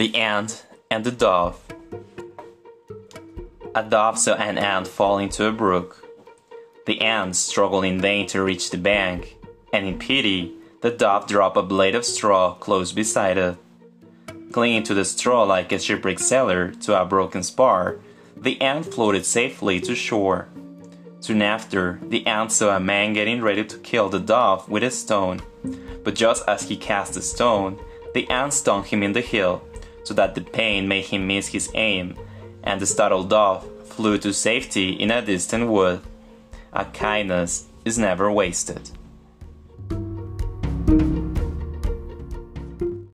The Ant and the Dove A dove saw an ant fall into a brook. The ant struggled in vain to reach the bank, and in pity, the dove dropped a blade of straw close beside it. Clinging to the straw like a shipwrecked sailor to a broken spar, the ant floated safely to shore. Soon after, the ant saw a man getting ready to kill the dove with a stone. But just as he cast the stone, the ant stung him in the heel, so that the pain made him miss his aim, and the startled dove flew to safety in a distant wood. A kindness is never wasted.